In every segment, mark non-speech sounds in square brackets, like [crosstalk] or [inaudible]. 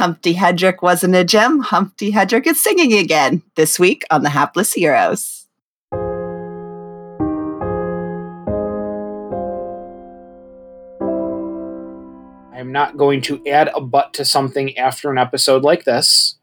Humpty Hedrick wasn't a gem. Humpty Hedrick is singing again this week on the Hapless Heroes. I'm not going to add a butt to something after an episode like this.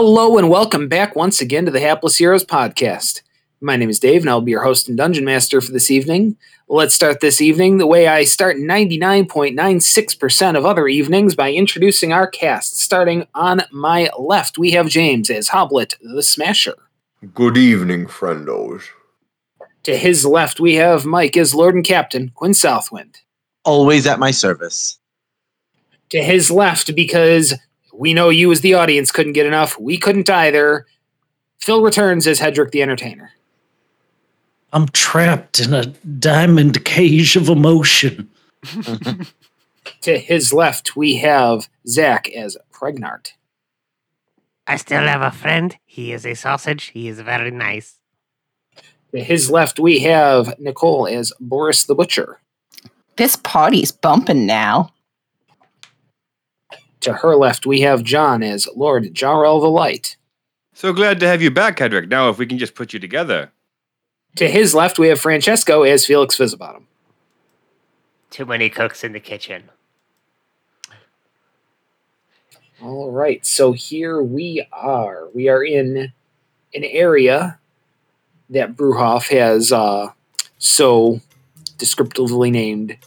Hello and welcome back once again to the Hapless Heroes podcast. My name is Dave and I'll be your host and dungeon master for this evening. Let's start this evening the way I start 99.96% of other evenings by introducing our cast. Starting on my left, we have James as Hoblet the Smasher. Good evening, friendos. To his left, we have Mike as Lord and Captain Quinn Southwind. Always at my service. To his left, because we know you as the audience couldn't get enough. We couldn't either. Phil returns as Hedrick the Entertainer. I'm trapped in a diamond cage of emotion. [laughs] to his left, we have Zach as Pregnart. I still have a friend. He is a sausage. He is very nice. To his left, we have Nicole as Boris the Butcher. This party's bumping now. To her left, we have John as Lord Jarrell the Light. So glad to have you back, Hedrick. Now, if we can just put you together. To his left, we have Francesco as Felix Fizzbottom. Too many cooks in the kitchen. All right, so here we are. We are in an area that Bruhoff has uh, so descriptively named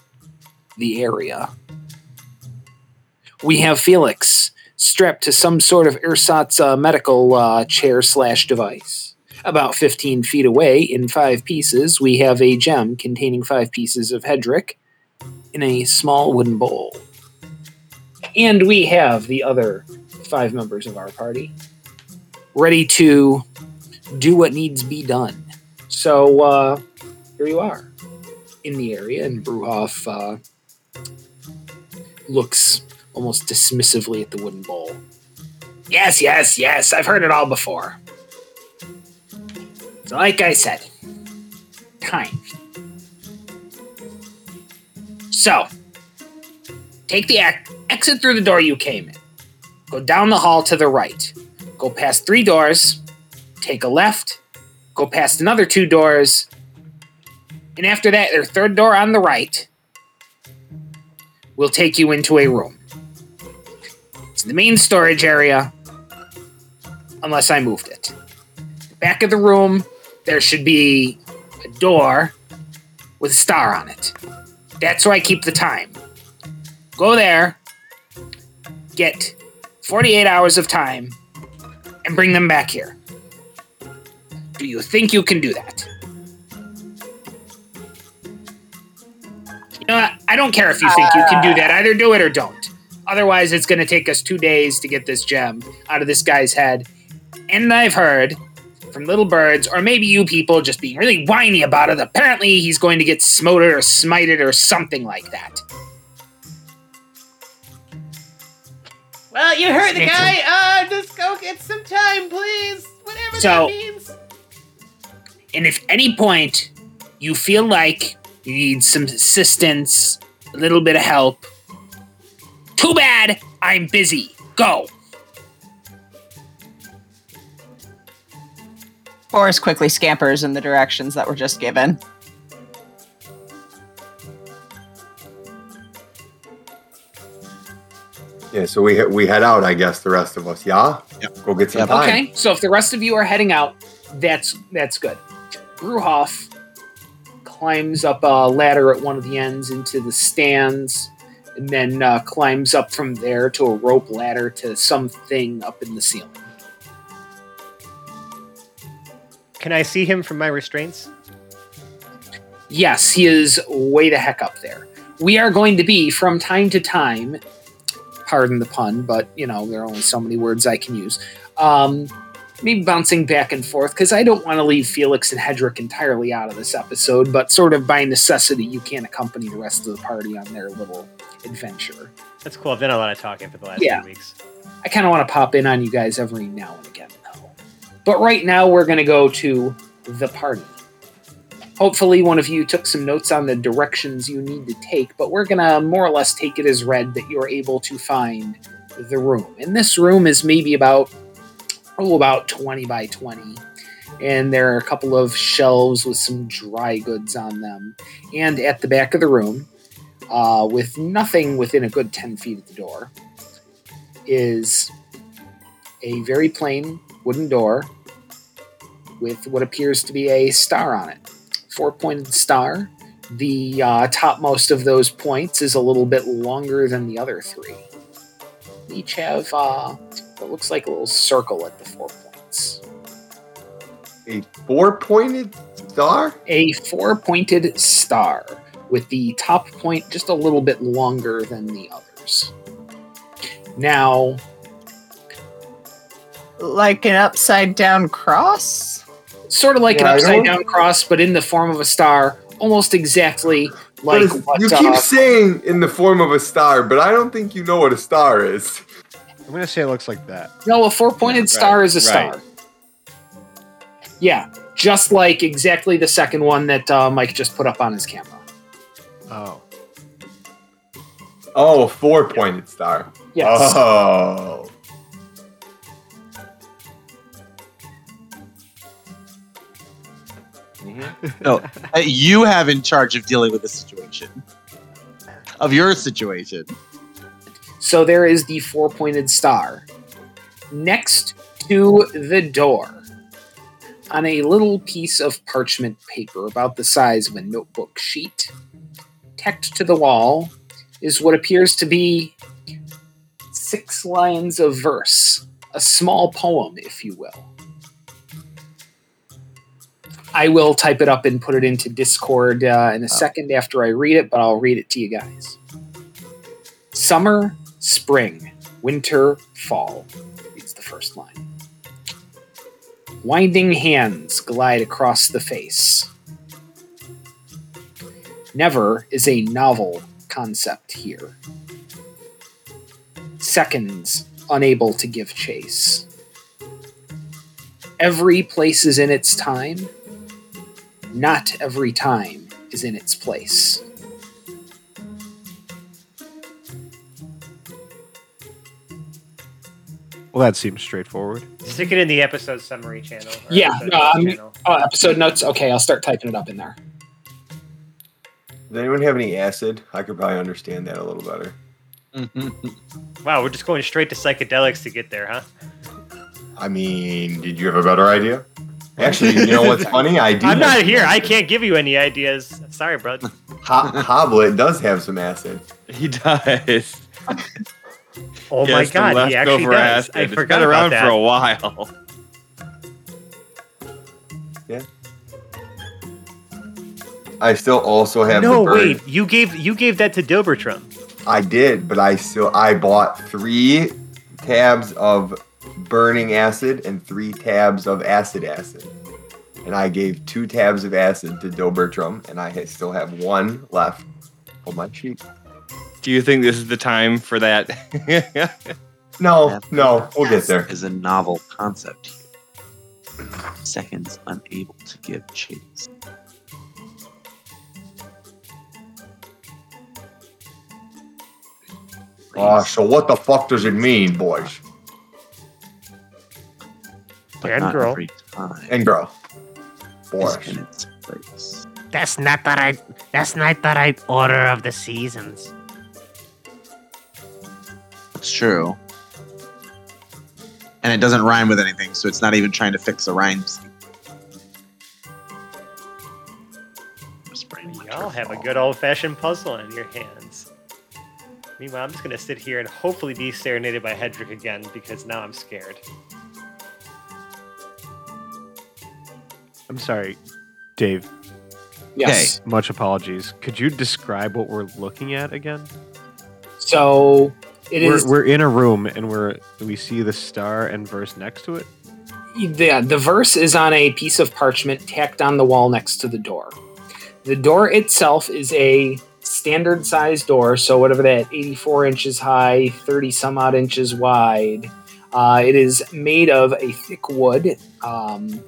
the area we have Felix strapped to some sort of ersatz uh, medical uh, chair slash device. About 15 feet away, in five pieces, we have a gem containing five pieces of Hedrick in a small wooden bowl. And we have the other five members of our party ready to do what needs be done. So uh, here you are in the area, and Bruhoff uh, looks almost dismissively at the wooden bowl. Yes, yes, yes, I've heard it all before. So, like I said, time. So, take the ac- exit through the door you came in. Go down the hall to the right. Go past three doors. Take a left. Go past another two doors. And after that, their third door on the right will take you into a room. The main storage area, unless I moved it. Back of the room, there should be a door with a star on it. That's where I keep the time. Go there, get 48 hours of time, and bring them back here. Do you think you can do that? You know? I don't care if you think you can do that. Either do it or don't. Otherwise, it's going to take us two days to get this gem out of this guy's head. And I've heard from little birds, or maybe you people just being really whiny about it. Apparently, he's going to get smoted or smited or something like that. Well, you heard the guy. Uh, just go get some time, please. Whatever So- that means. And if any point you feel like you need some assistance, a little bit of help, too bad, I'm busy. Go. Boris quickly scampers in the directions that were just given. Yeah, so we we head out, I guess, the rest of us. Yeah? Yep. Go get some Yep. time. Okay, so if the rest of you are heading out, that's that's good. Bruhoff climbs up a ladder at one of the ends into the stands, and then uh, climbs up from there to a rope ladder to something up in the ceiling. Can I see him from my restraints? Yes, he is way the heck up there. we are going to be from time to time, pardon the pun, but you know, there are only so many words I can use. Um, maybe bouncing back and forth because I don't want to leave Felix and Hedrick entirely out of this episode, but sort of by necessity, you can't accompany the rest of the party on their little adventure. That's cool. I've done a lot of talking for the last Yeah. few weeks. I kind of want to pop in on you guys every now and again, though. But right now, we're going to go to the party. Hopefully, one of you took some notes on the directions you need to take, but we're going to more or less take it as read that you're able to find the room. And this room is maybe about, oh, about 20 by 20. And there are a couple of shelves with some dry goods on them. And at the back of the room, uh, with nothing within a good 10 feet of the door, is a very plain wooden door with what appears to be a star on it. Four pointed star. The uh, topmost of those points is a little bit longer than the other three. Each have uh, what looks like a little circle at the four points. A four-pointed star. A four pointed star with the top point just a little bit longer than the others. Now, Like an upside down cross? sort of like Yeah, an upside down cross, but in the form of a star, almost exactly like what you uh, keep saying in the form of a star, but I don't think you know what a star is. I'm gonna say it looks like that. no, a four-pointed Yeah, star right, is a star. right. Yeah, just like exactly the second one that uh, Mike just put up on his camera. Oh. Oh, a four-pointed star. Yes. Oh. [laughs] No, you have in charge of dealing with the situation. Of your situation. So there is the four-pointed star next to the door. On a little piece of parchment paper about the size of a notebook sheet, tacked to the wall, is what appears to be six lines of verse, a small poem, if you will. I will type it up and put it into Discord uh, in a second after I read it, but I'll read it to you guys. Summer, spring, winter, fall, reads the first line. Winding hands glide across the face. Never is a novel concept here. Seconds unable to give chase. Every place is in its time. Not every time is in its place. Well, that seems straightforward. Stick it in the episode summary channel. Yeah, episode no, notes I'm- channel. Oh, episode notes. Okay, I'll start typing it up in there. Does anyone have any acid? I could probably understand that a little better. [laughs] Wow, we're just going straight to psychedelics to get there, huh? I mean, did you have a better idea? Actually, you know what's funny? I do. [laughs] I'm have not here. I can't give you any ideas. Sorry, bro. Ho- Hoblet does have some acid. He does. Oh He my god, he actually does. acid. I It's forgot been around about for a while. I still also have. No, the bird. wait. You gave you gave that to Dilbertrum. I did, but I still I bought three tabs of burning acid and three tabs of acid acid, and I gave two tabs of acid to Dobertrum, and I still have one left on my sheet. Do you think this is the time for that? [laughs] No, no, we'll get there. Is a novel concept here. Seconds unable to give chase. Oh, so what the fuck does it mean, boys but And not girl. every time and girl? is Boys. in its place. That's not the right. That's not the right order of the seasons. It's true. And it doesn't rhyme with anything, so it's not even trying to fix a rhyme scheme. Spring, winter, Y'all have a good old fashioned puzzle in your hands. Meanwhile, I'm just gonna sit here and hopefully be serenaded by Hedrick again because now I'm scared. I'm sorry, Dave. Yes. Much apologies. Could you describe what we're looking at again? So it we're, is we're in a room and we're we see the star and verse next to it. the the verse is on a piece of parchment tacked on the wall next to the door. The door itself is a standard size door, so whatever that 84 inches high, 30 some odd inches wide. Uh, it is made of a thick wood um,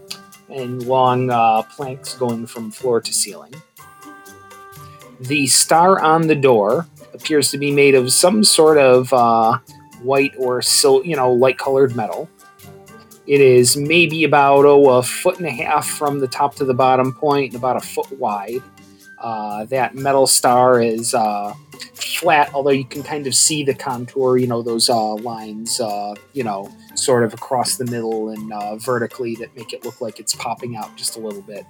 and long uh, planks going from floor to ceiling. The star on the door appears to be made of some sort of uh, white or sil- you know light colored metal. It is maybe about oh a foot and a half from the top to the bottom point, and about a foot wide. Uh, that metal star is uh, flat, although you can kind of see the contour. You know those uh, lines, uh, you know, sort of across the middle and uh, vertically that make it look like it's popping out just a little bit.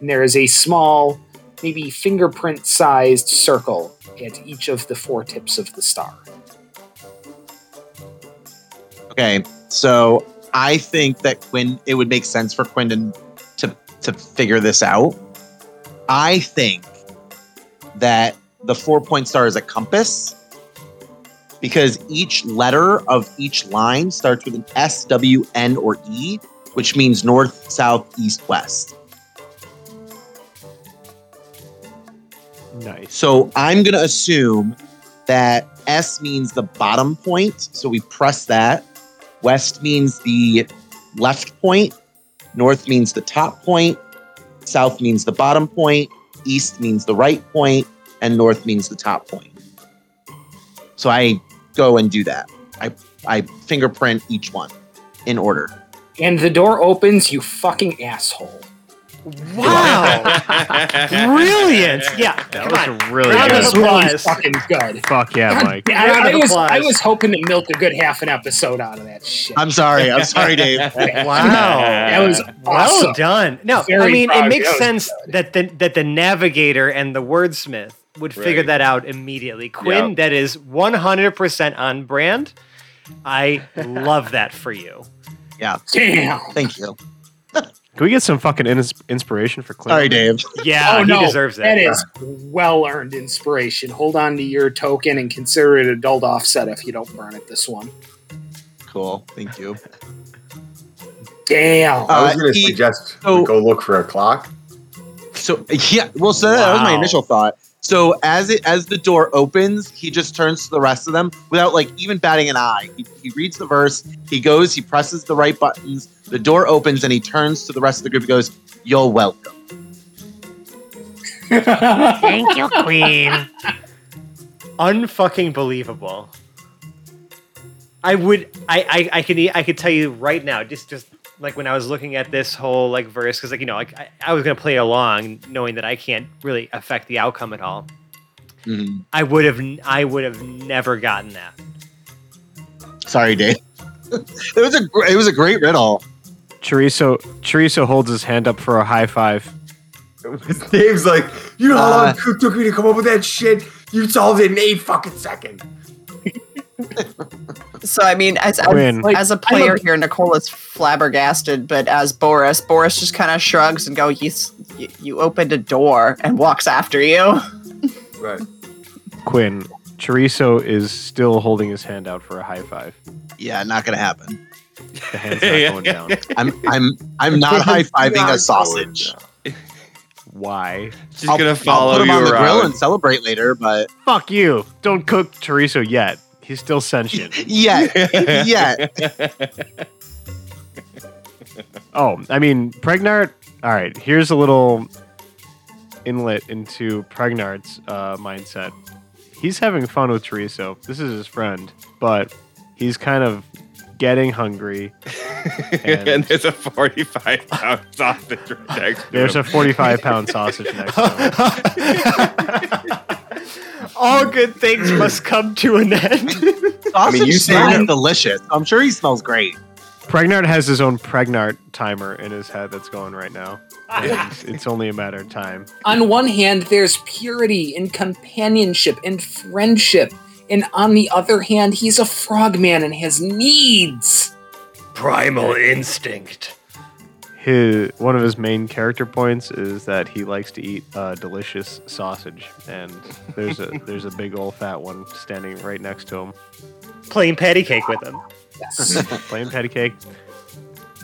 And there is a small, maybe fingerprint-sized circle at each of the four tips of the star. Okay, so I think that Quinn, it would make sense for Quindon to to figure this out. I think that the four point star is a compass because each letter of each line starts with an S, W, N, or E, which means north, south, east, west. Nice. So I'm going to assume that S means the bottom point. So we press that. West means the left point. North means the top point. South means the bottom point. East means the right. And north means the top point. So I go and do that. I, I fingerprint each one in order. And the door opens, you fucking asshole. Wow! [laughs] Brilliant! Yeah, That come was on. really Round good. of That was really fucking good. Fuck yeah, God Mike. I, Round I of was, I was hoping to milk a good half an episode out of that shit. I'm sorry. I'm sorry, Dave. [laughs] Wow. that was Well done. No, I mean proud. it makes That was sense that the that the navigator and the wordsmith would figure that out immediately. Quinn, Yep. that is 100% on brand. I love that for you. Yeah. Damn. Thank you. Can we get some fucking ins- inspiration for Clint? Sorry, Dave. [laughs] Yeah, oh he no, deserves that. That is well earned inspiration. Hold on to your token and consider it a dulled offset if you don't burn it this one. Cool. Thank you. Damn. I was Uh, going to suggest so- go look for a clock. So yeah, well, so that was my initial thought. So as it as the door opens, he just turns to the rest of them without like even batting an eye. He, he reads the verse, he goes, he presses the right buttons, the door opens, and he turns to the rest of the group and goes, "You're welcome." Thank you, [laughs] Queen. unfucking believable. I would I I, I could I could tell you right now just just like when I was looking at this whole like verse because like you know like I, I was gonna play along knowing that I can't really affect the outcome at all. Mhm. I would have I would have never gotten that. Sorry, Dave. [laughs] it was a it was a great riddle. Chorizo Chorizo holds his hand up for a high five. [laughs] Dave's like, you know how long Uh, it took me to come up with that shit? You solved it in eight fucking seconds. So I mean, as as, Like, as a- player here, Nicole is flabbergasted, but as Boris, Boris just kind of shrugs and go, you, you you opened a door and walks after you. Right. Quinn, Chorizo is still holding his hand out for a high five. Yeah, not gonna happen. The hand's not [laughs] going down. I'm I'm I'm not [laughs] high fiving a sausage. Why? She's I'll, gonna I'll follow put him you on the grill around. and celebrate later, but Fuck you! Don't cook Chorizo yet. He's still sentient. [laughs] yeah, yeah. [laughs] Oh, I mean, Pregnart. All right, here's a little inlet into Pregnart's uh, mindset. He's having fun with Chorizo. This is his friend, but he's kind of getting hungry. [laughs] and there's a 45 pound sausage right next to There's him. a 45 pound sausage next to him. All good things must come to an end. [laughs] I mean, you smells say- delicious. I'm sure he smells great. Pregnart has his own Pregnart timer in his head that's going right now. [laughs] And it's only a matter of time. on one hand, there's purity and companionship and friendship. And on the other hand, he's a frogman and has needs. Primal instinct. His one of his main character points is that he likes to eat uh, delicious sausage, and there's a [laughs] there's a big old fat one standing right next to him, Playing patty cake with him. Yes. [laughs] playing patty cake,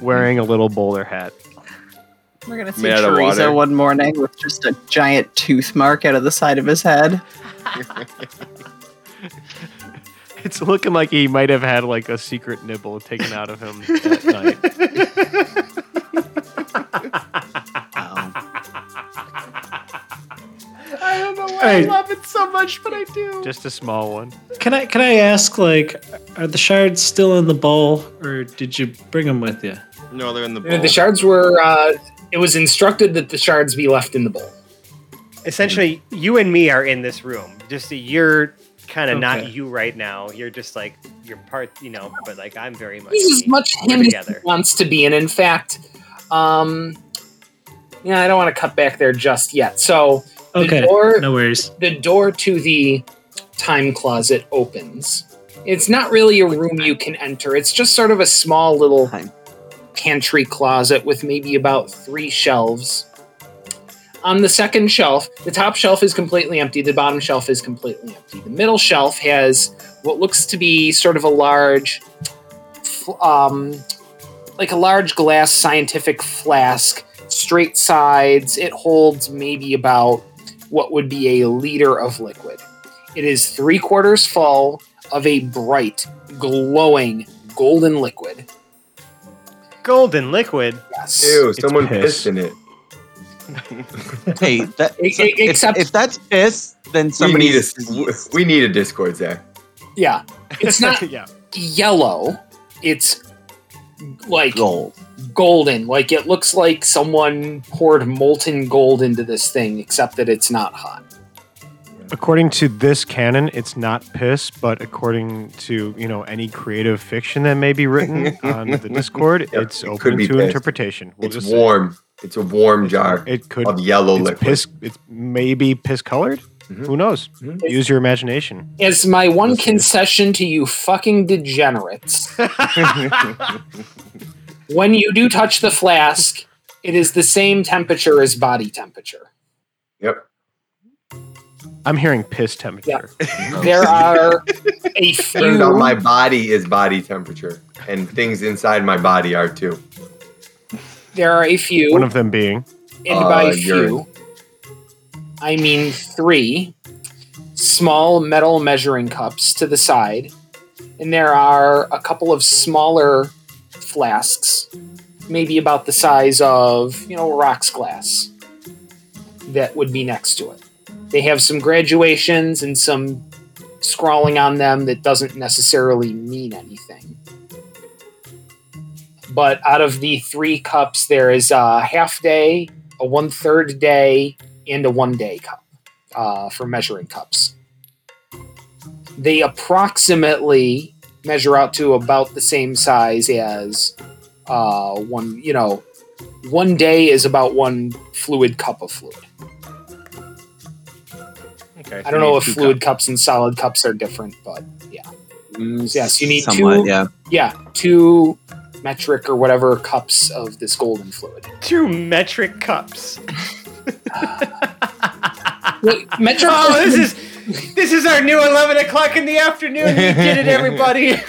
wearing a little bowler hat. We're gonna see Made out of Chorizo water. one morning with just a giant tooth mark out of the side of his head. [laughs] It's looking like he might have had like a secret nibble taken out of him at night. [laughs] I don't know why Hey. I love it so much, but I do. Just a small one. Can I can I ask like, are the shards still in the bowl, or did you bring them with you? No, they're in the Uh, bowl. The shards were. Uh, it was instructed that the shards be left in the bowl. Essentially, you and me are in this room. Just that you're kind of not you right now. You're just like you're part, you know. But like I'm very much. He's as me. much We're him as he together. wants to be, and in fact, um, yeah, I don't want to cut back there just yet. So the Okay, door, no worries. the door to the time closet opens. It's not really a room you can enter. It's just sort of a small little pantry closet with maybe about three shelves. On the second shelf, the top shelf is completely empty. The bottom shelf is completely empty. The middle shelf has what looks to be sort of a large, um, like a large glass scientific flask, straight sides. It holds maybe about what would be a liter of liquid. It is three quarters full of a bright, glowing golden liquid. Golden liquid. Yes. Ew, It's someone piss. pissed in it. [laughs] Hey, that, E- e- if, except- if that's piss, then We somebody need a we need a Discord, Zach. Yeah. It's not [laughs] yeah. yellow. It's like gold. golden. Like it looks like someone poured molten gold into this thing, except that it's not hot. According to this canon, it's not piss, but according to you know any creative fiction that may be written [laughs] on the Discord, Yep, it's it open to piss. interpretation. We'll It's just say warm. It's a warm jar It could of yellow it's liquid. piss. It's maybe piss colored. Mhm. Who knows? Mhm. Use your imagination. As my one Listen. concession to you fucking degenerates, [laughs] when you do touch the flask, it is the same temperature as body temperature. Yep. I'm hearing piss temperature. There are a [laughs] Turns out few. my body is body temperature, and things inside my body are too. There are a few. One of them being and Uh, by urine. I mean three small metal measuring cups to the side, and there are a couple of smaller flasks, maybe about the size of you know rocks glass, that would be next to it. They have some graduations and some scrawling on them that doesn't necessarily mean anything. But out of the three cups, there is a half day, a one third day, and a one day cup uh, for measuring cups. They approximately measure out to about the same size as uh, one, you know, one day is about one fluid cup of fluid. okay. I don't know if fluid cups and solid cups are different, but yeah. Mm, Yes, you need Somewhat, two- yeah. Yeah, two metric or whatever cups of this golden fluid. Two metric cups. [laughs] [laughs] Wait, metric Oh, this is this is our new eleven o'clock in the afternoon. We did it, everybody. [laughs]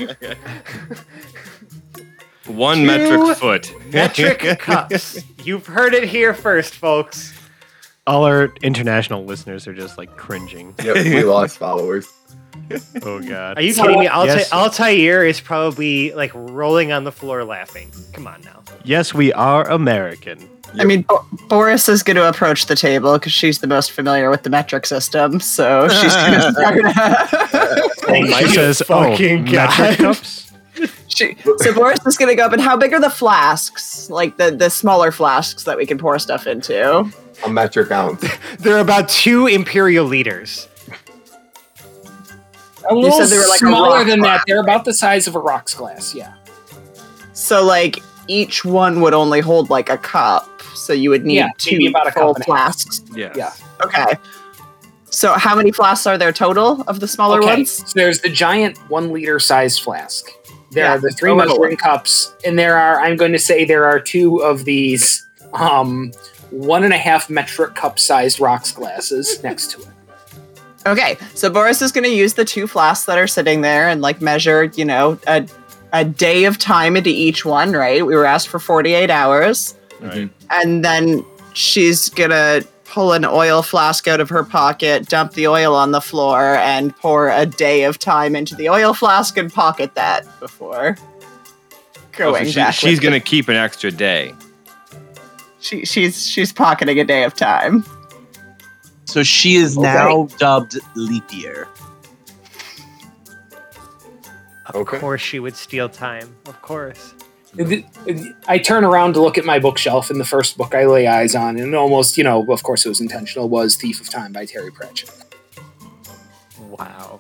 One Two metric foot. metric [laughs] cups. You've heard it here first, folks. All our international listeners are just like cringing. Yep, we lost followers. [laughs] Oh god. Are you kidding me? Alta- Yes. Altair is probably like rolling on the floor laughing. Come on now. Yes, we are American. I mean, Bo- Boris is going to approach the table because she's the most familiar with the metric system. So she's going [laughs] to start. Thank [laughs] oh, She says, oh, fucking oh, God." metric cups? she, so Boris is going to go up. And how big are the flasks? Like the the smaller flasks that we can pour stuff into? A metric ounce. They're about two imperial liters. A little said they were like smaller rock than that. They're about the size of a rocks glass. Yeah. So like each one would only hold like a cup. So you would need Yeah, two maybe about a cup full and a half. flasks. Yes. Yeah. Okay. So how many flasks are there total of the smaller okay. ones? So there's the giant one liter sized flask. There Yeah, are the three a little measuring cups, and there are. I'm going to say there are two of these um, one and a half metric cup sized rocks glasses next to it. Okay, so Boris is going to use the two flasks that are sitting there and like measure, you know, a, a day of time into each one, right? We were asked for 48 hours. Right. Mm-hmm. And then she's going to pull an oil flask out of her pocket, dump the oil on the floor, and pour a day of time into the oil flask and pocket that before Oh, going so she- back. she's gonna keep an extra day. She, she's she's pocketing a day of time. So she is Okay. now dubbed leap year. Of Okay. course, she would steal time. Of course. I turn around to look at my bookshelf, and the first book I lay eyes on, and almost, you know, of course it was intentional, was Thief of Time by Terry Pratchett. Wow.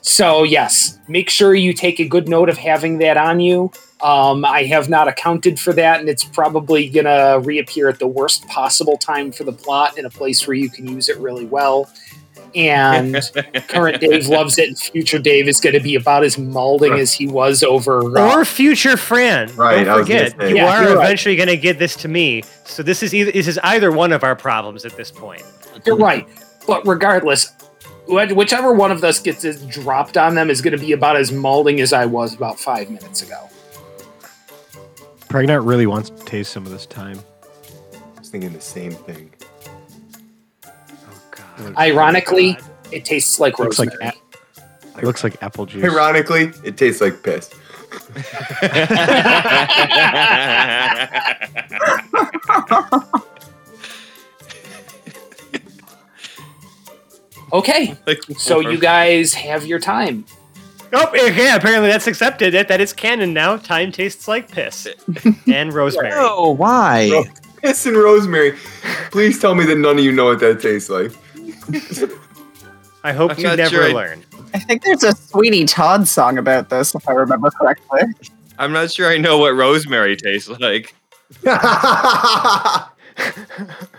So, yes, make sure you take a good note of having that on you. Um, I have not accounted for that, and it's probably going to reappear at the worst possible time for the plot in a place where you can use it really well. And [laughs] current Dave loves it, and future Dave is going to be about as molding as he was over. uh, Or future Fran. Right, Don't forget, say. you Yeah, are you're right. eventually going to get this to me. So this is either this is either one of our problems at this point. You're right. But regardless, whichever one of us gets it dropped on them is going to be about as molding as I was about five minutes ago. Pregnart really wants to taste some of this time. I was thinking the same thing. Oh God. Ironically, oh, it tastes like Looks like a- it looks like apple juice. Ironically, it tastes like piss. okay, Like, so you guys have your time. Oh, eh, yeah, apparently that's accepted. That, that is canon now. Time tastes like piss. [laughs] and rosemary. Oh, why? Oh, piss and rosemary. Please tell me that none of you know what that tastes like. [laughs] I hope I'm you never sure I- learn. I think there's a Sweeney Todd song about this, if I remember correctly. I'm not sure I know what rosemary tastes like. [laughs]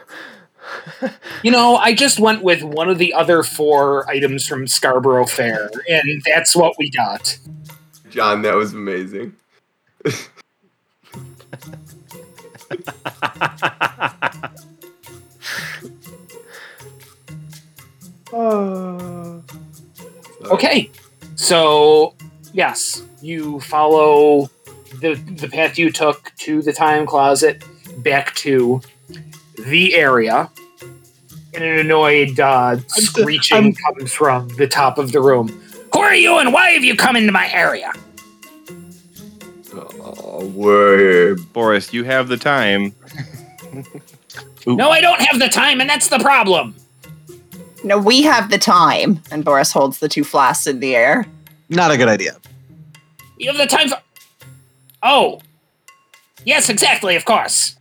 You know, I just went with one of the other four items from Scarborough Fair, and that's what we got. John, that was amazing. [laughs] Okay, so yes, you follow the the path you took to the time closet, back to the area. And an annoyed uh, screeching comes from the top of the room. Who are you, and why have you come into my area? Oh, word. Boris, you have the time. [laughs] No, I don't have the time, and that's the problem. No, we have the time. And Boris holds the two flasks in the air. Not a good idea. You have the time for. Oh. Yes, exactly, of course.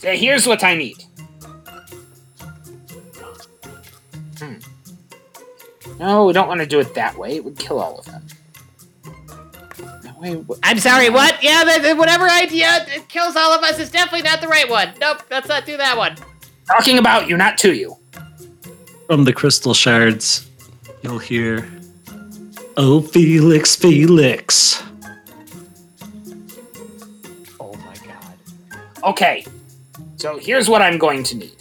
So here's what I need. No, we don't want to do it that way. It would kill all of them. That way, w- I'm sorry, what? Yeah, that, that- whatever idea it kills all of us is definitely not the right one. Nope, let's not do that one. Talking about you, not to you. From the crystal shards, you'll hear, Oh, Felix, Felix. Oh my god. Okay. So here's what I'm going to need.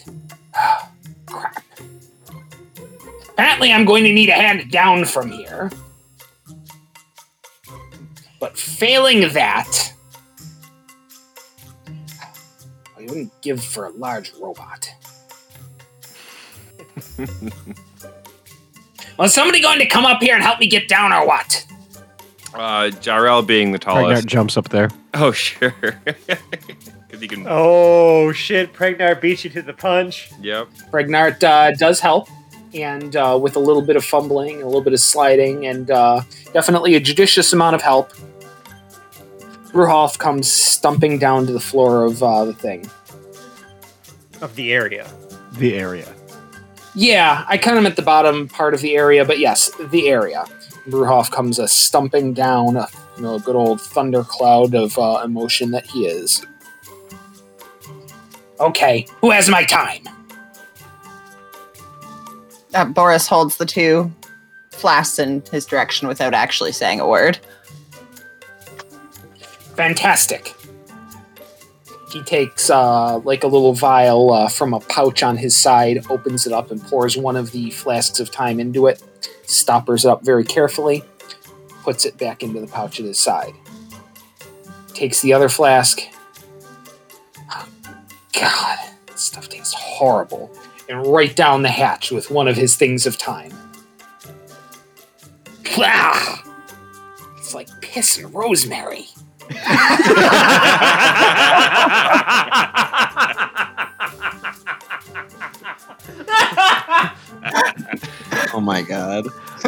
[sighs] Crap. Apparently, I'm going to need a hand down from here. But failing that, I wouldn't give for a large robot. [laughs] Was somebody going to come up here and help me get down or what? Uh, Jarrell being the Pregnart tallest. jumps up there. Oh, sure. [laughs] Because he can. Oh shit! Pregnart beats you to the punch. Yep. Pregnart uh, does help, and uh, with a little bit of fumbling, a little bit of sliding, and uh, definitely a judicious amount of help, Bruhoff comes stumping down to the floor of uh, the thing. Of the area. The area. Yeah, I kind of at the bottom part of the area, but yes, the area. Bruhoff comes a stumping down, a you know, good old thundercloud of uh, emotion that he is. Okay, who has my time? Uh, Boris holds the two flasks in his direction without actually saying a word. Fantastic. He takes uh, like a little vial uh, from a pouch on his side, opens it up, and pours one of the flasks of time into it. Stoppers it up very carefully, puts it back into the pouch at his side. Takes the other flask. God, this stuff tastes horrible. And right down the hatch with one of his things of time. Ah! It's like piss and rosemary. Oh my god. [laughs]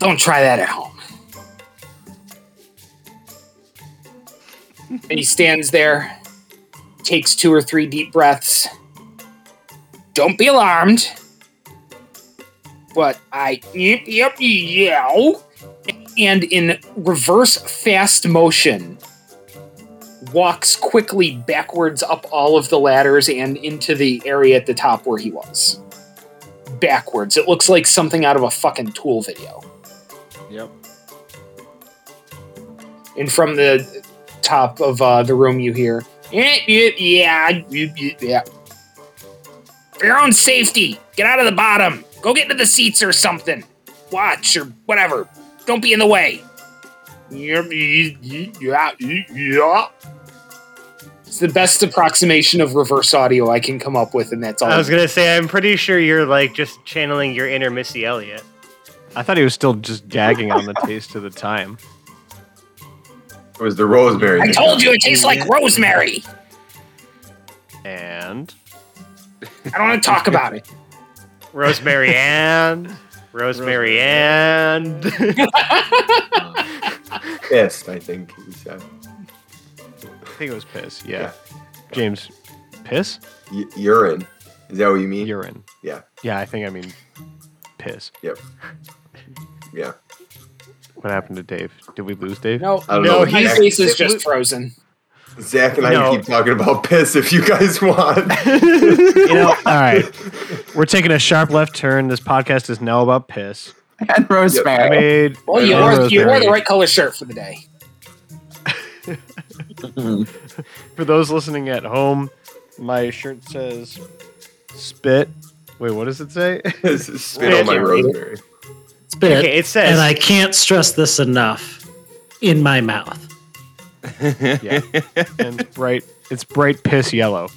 Don't try that at home. and he stands there, takes two or three deep breaths. Don't be alarmed. But I yep yep yeah. And in reverse fast motion, walks quickly backwards up all of the ladders and into the area at the top where he was. Backwards. It looks like something out of a fucking tool video. Yep. And from the top of uh, the room, you hear, yeah, yeah, yeah, yeah, yeah. For your own safety, get out of the bottom. Go get into the seats or something. Watch or whatever. Don't be in the way. Yeah, yeah, yeah. It's the best approximation of reverse audio I can come up with, and that's all. I was gonna say, I'm pretty sure you're like just channeling your inner Missy Elliott. I thought he was still just gagging on the taste of the time. It was the rosemary. I told you it tastes like rosemary. And I don't want to talk about it. [laughs] Rosemary and Rosemary and [laughs] Pissed, I think he said. I think it was piss. Yeah. James, piss? Y- urine. Is that what you mean? Urine. Yeah. Yeah, I think I mean piss. Yep. Yeah. What happened to Dave? Did we lose Dave? No, I know no, what his Zach- face is just frozen. Zach and I No. keep talking about piss if you guys [laughs] want. You know, all right. We're taking a sharp left turn. This podcast is now about piss. And I rosemary. made. Well, you I wore, you wore the right color shirt for the day. [laughs] For those listening at home, my shirt says spit. Wait, what does it say? Spit on my rosemary. Spit. Okay, it says- and I can't stress this enough. In my mouth. [laughs] yeah. [laughs] And bright. It's bright piss yellow.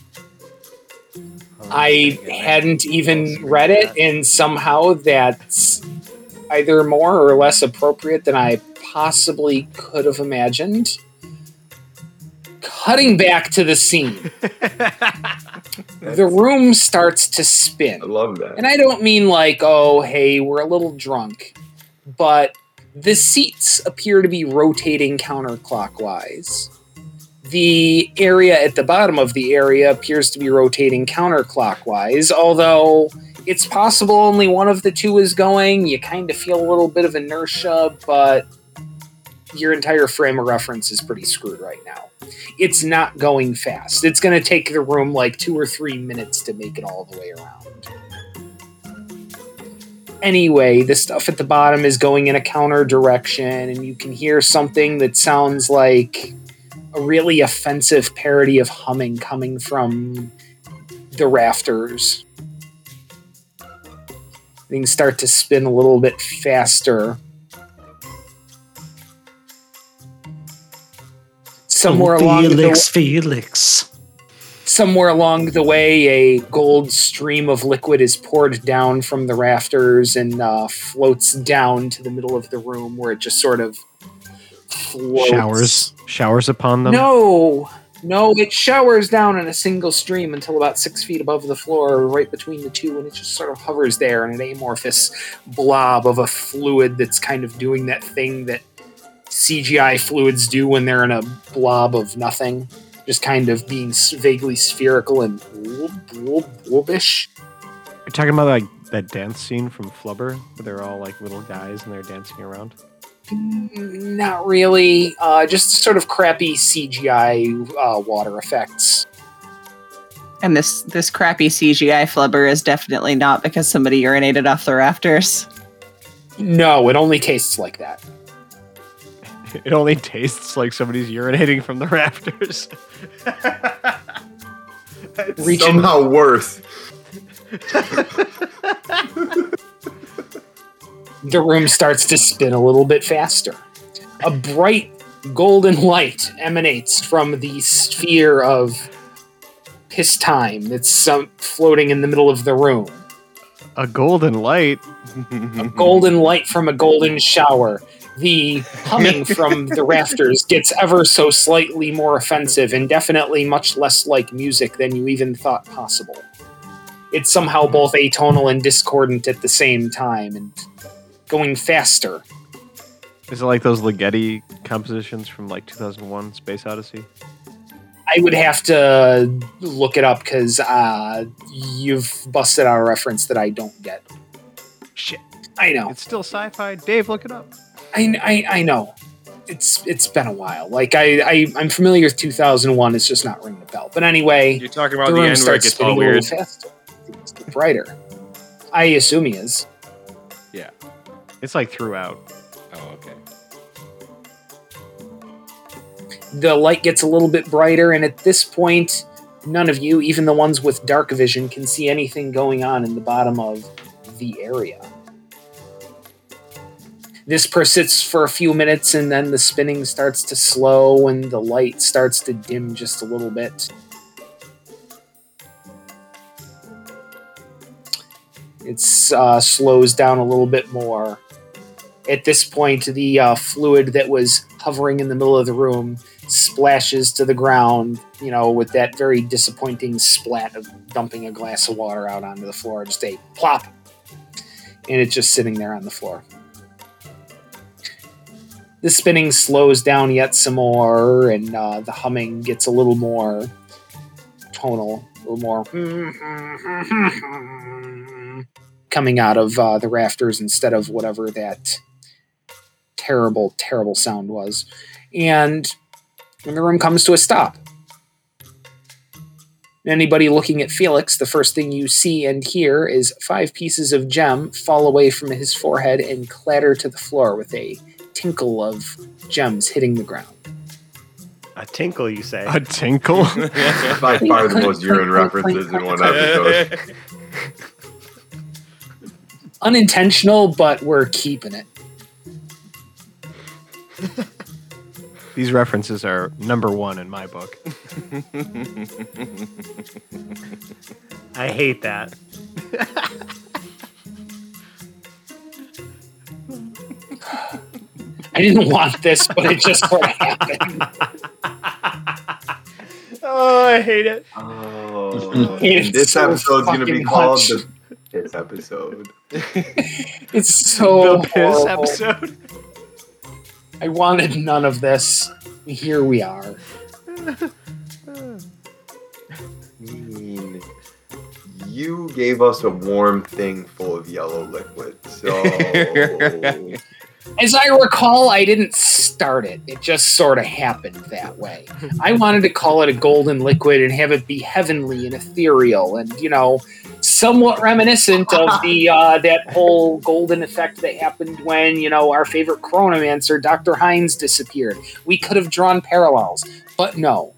I hadn't even read it, and somehow that's either more or less appropriate than I possibly could have imagined. Cutting back to the scene, [laughs] the room starts to spin. I love that. And I don't mean like, oh, hey, we're a little drunk, but the seats appear to be rotating counterclockwise. The area at the bottom of the area appears to be rotating counterclockwise, although it's possible only one of the two is going. You kind of feel a little bit of inertia, but your entire frame of reference is pretty screwed right now. It's not going fast. It's going to take the room like two or three minutes to make it all the way around. Anyway, the stuff at the bottom is going in a counter direction, and you can hear something that sounds like a really offensive parody of humming coming from the rafters. Things start to spin a little bit faster. Somewhere along the Felix, Felix. somewhere along the way, a gold stream of liquid is poured down from the rafters and uh, floats down to the middle of the room, where it just sort of floats. Showers. Showers upon them. No, no, it showers down in a single stream until about six feet above the floor, right between the two, and it just sort of hovers there in an amorphous blob of a fluid that's kind of doing that thing that CGI fluids do when they're in a blob of nothing, just kind of being vaguely spherical and whoop, whoop. You're talking about like that dance scene from Flubber, where they're all like little guys and they're dancing around. Mm, Not really, uh, just sort of crappy CGI uh, water effects. And this this crappy CGI flubber is definitely not because somebody urinated off the rafters. No, it only tastes like that. [laughs] It only tastes like somebody's urinating from the rafters. [laughs] Reaching Somehow worse. the room starts to spin a little bit faster. A bright golden light emanates from the sphere of piss time that's um, floating in the middle of the room. A golden light. A golden light from a golden shower. The humming [laughs] from the rafters gets ever so slightly more offensive and definitely much less like music than you even thought possible. It's somehow both atonal and discordant at the same time and going faster. Is it like those Ligeti compositions from like 2001 Space Odyssey? I would have to look it up because uh, you've busted out a reference that I don't get. Shit. I know. It's still sci fi. Dave, look it up. I, I, I know. It's it's been a while. Like I, I I'm familiar with 2001. It's just not ringing a bell. But anyway, You're talking about the the, room end where it starts gets spinning all a little weird. faster. It's brighter. I assume he is. Yeah. It's like throughout. Oh, okay. The light gets a little bit brighter, and at this point, none of you, even the ones with dark vision, can see anything going on in the bottom of the area. This persists for a few minutes, and then the spinning starts to slow, and the light starts to dim just a little bit. It uh, slows down a little bit more. At this point, the uh, fluid that was hovering in the middle of the room splashes to the ground, you know, with that very disappointing splat of dumping a glass of water out onto the floor. Just a plop. And it's just sitting there on the floor. The spinning slows down yet some more, and uh, the humming gets a little more tonal, a little more [laughs] coming out of uh, the rafters instead of whatever that terrible, terrible sound was. And when the room comes to a stop. Anybody looking at Felix, the first thing you see and hear is five pieces of gem fall away from his forehead and clatter to the floor with a tinkle of gems hitting the ground. A tinkle, you say? A tinkle? [laughs] By far the most [laughs] urine references in one episode. [laughs] Unintentional, but we're keeping it. These references are number one in my book. I hate that. I didn't want this, but it just sort of happened. [laughs] Oh, I hate it. Oh, and this so episode's gonna be called much. the this episode. [laughs] It's so the piss horrible. episode. I wanted none of this. Here we are. mean, you gave us a warm thing full of yellow liquid, so [laughs] As I recall, I didn't start it. It just sort of happened that way. [laughs] I wanted to call it a golden liquid and have it be heavenly and ethereal and, you know, somewhat reminiscent of [laughs] the uh, that whole golden effect that happened when, you know, our favorite chronomancer, Dr. Hines, disappeared. We could have drawn parallels, but no.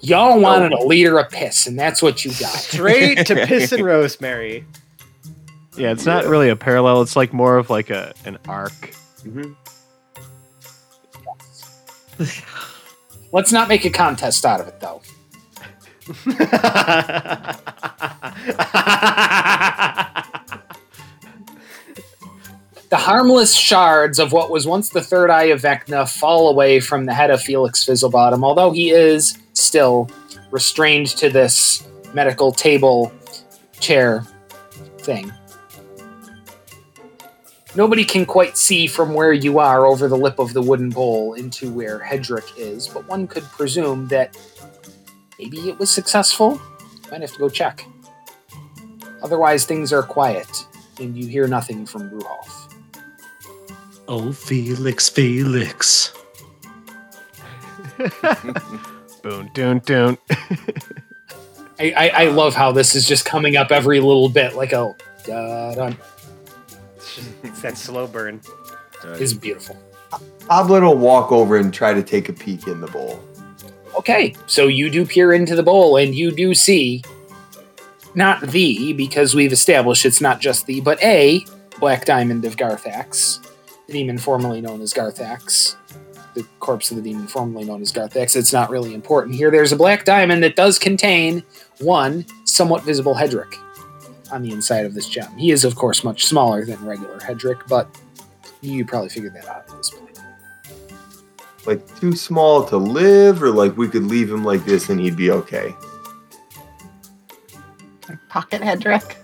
Y'all wanted a liter of piss, and that's what you got. Straight to [laughs] piss and rosemary. Yeah, it's not really a parallel. It's like more of like a an arc. Mm-hmm. Let's not make a contest out of it, though. [laughs] The harmless shards of what was once the third eye of Vecna fall away from the head of Felix Fizzlebottom, although he is still restrained to this medical table chair thing. Nobody can quite see from where you are over the lip of the wooden bowl into where Hedrick is, but one could presume that maybe it was successful. Might have to go check. Otherwise, things are quiet, and you hear nothing from Bruhoff. Oh, Felix, Felix. [laughs] Boom, doon, doon. I, I, I love how this is just coming up every little bit, like a da dun. It's, that slow burn. is beautiful. Hoblet will walk over and try to take a peek in the bowl. Okay, so you do peer into the bowl and you do see not the, because we've established it's not just the, but a black diamond of Garthax, the demon formerly known as Garthax, the corpse of the demon formerly known as Garthax. It's not really important here. There's a black diamond that does contain one somewhat visible Hedrick on the inside of this gem. He is, of course, much smaller than regular Hedrick, but you probably figured that out at this point. Like too small to live, or like we could leave him like this and he'd be okay. Pocket Hedrick.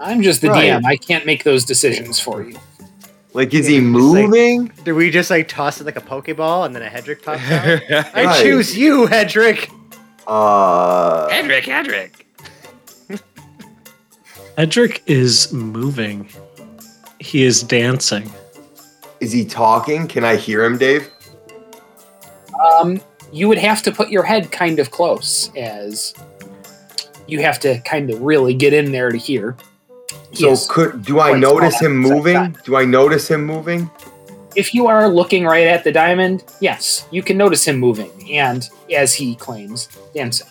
I'm just the Right. DM. I can't make those decisions for you. Like, is he Just like- moving? Do we just like toss it like a Pokeball and then a Hedrick pops out? [laughs] I Right. choose you, Hedrick. Uh, Hedrick, Hedrick. Hedrick is moving. He is dancing. is he talking? Can I hear him, Dave? Um, you would have to put your head kind of close, as you have to kind of really get in there to hear. So Yes. could do I notice him at the same moving? Do I notice him moving? If you are looking right at the diamond, yes, you can notice him moving, and as he claims, dancing.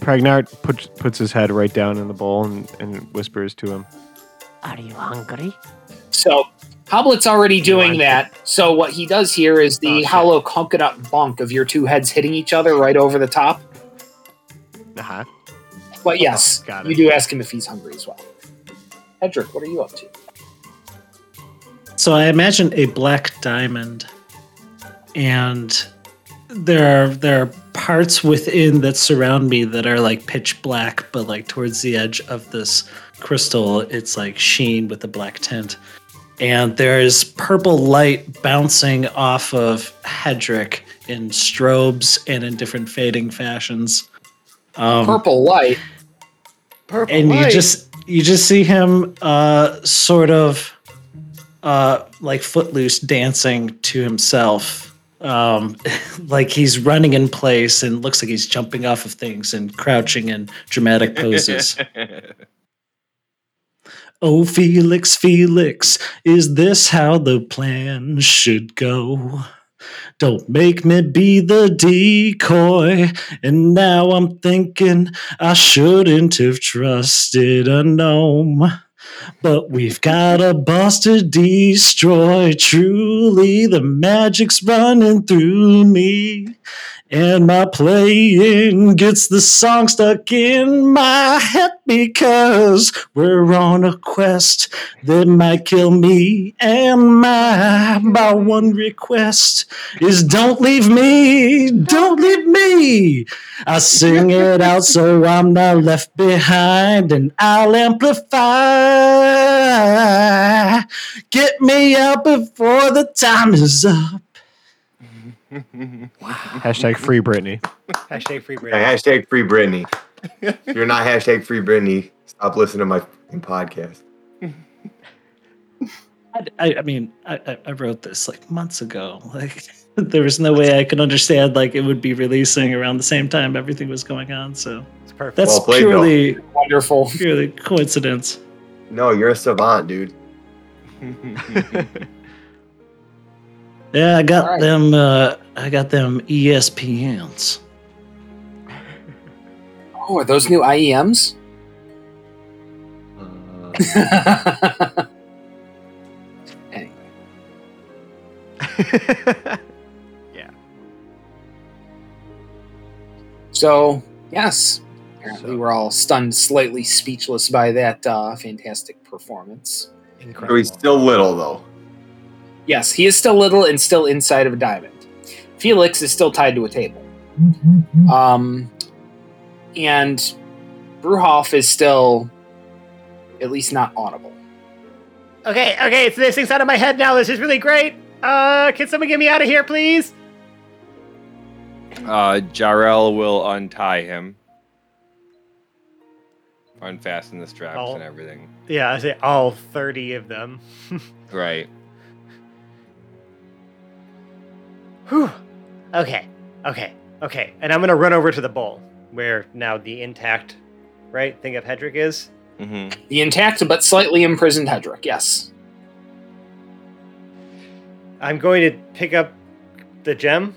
Pregnart puts puts his head right down in the bowl and, and whispers to him. Are you hungry? So Hoblet's already doing that. So what he does here is Oh, the shit. hollow coconut bunk of your two heads hitting each other right over the top. Uh huh. But yes, Got you do ask him if he's hungry as well. Hedrick, what are you up to? So I imagine a black diamond, and there are there are parts within that surround me that are like pitch black, but like towards the edge of this crystal, it's like sheen with a black tint. And there is purple light bouncing off of Hedrick in strobes and in different fading fashions. Um, Purple light. Purple and you just you just see him uh sort of uh like footloose dancing to himself um [laughs] like he's running in place and looks like he's jumping off of things and crouching in dramatic poses. [laughs] Oh felix felix is this how the plan should go? Don't make me be the decoy. And now i'm thinking I shouldn't have trusted a gnome. But we've got a boss to destroy. Truly, the magic's running through me. And my playing gets the song stuck in my head because we're on a quest that might kill me and my by one request is don't leave me, don't leave me. I sing it out so I'm not left behind and I'll amplify. Get me out before the time is up. [laughs] Hashtag free Britney. hashtag free Yeah, bread. hashtag free Britney. if you're not hashtag free Britney, stop listening to my fucking podcast. I, I, I mean, I, I- I wrote this like months ago. Like, [laughs] there was no way I could understand like it would be releasing around the same time everything was going on. So It's perfect. that's Well played, Bill. purely Wonderful. purely coincidence. No, you're a savant, dude. [laughs] Yeah, I got All right. them. Uh, I got them ESPNs. Oh, are those new IEMs? Uh, anyway, [laughs] yeah. so yes, apparently we're all stunned, slightly speechless by that uh, fantastic performance. so Incredible. he's still little though. Yes, he is still little and still inside of a diamond. Felix is still tied to a table. Um, and Bruhoff is still at least not audible. Okay, okay, it's this thing's out of my head now. This is really great. Uh, can someone get me out of here, please? Uh, Jarrell will untie him, unfasten the straps Oh. and everything. Yeah, I say all 30 of them. [laughs] Right. Whew. Okay, okay, okay. And I'm gonna run over to the bowl. where now the intact, right, thing of Hedrick is. hmm The intact but slightly imprisoned Hedrick, yes. I'm going to pick up the gem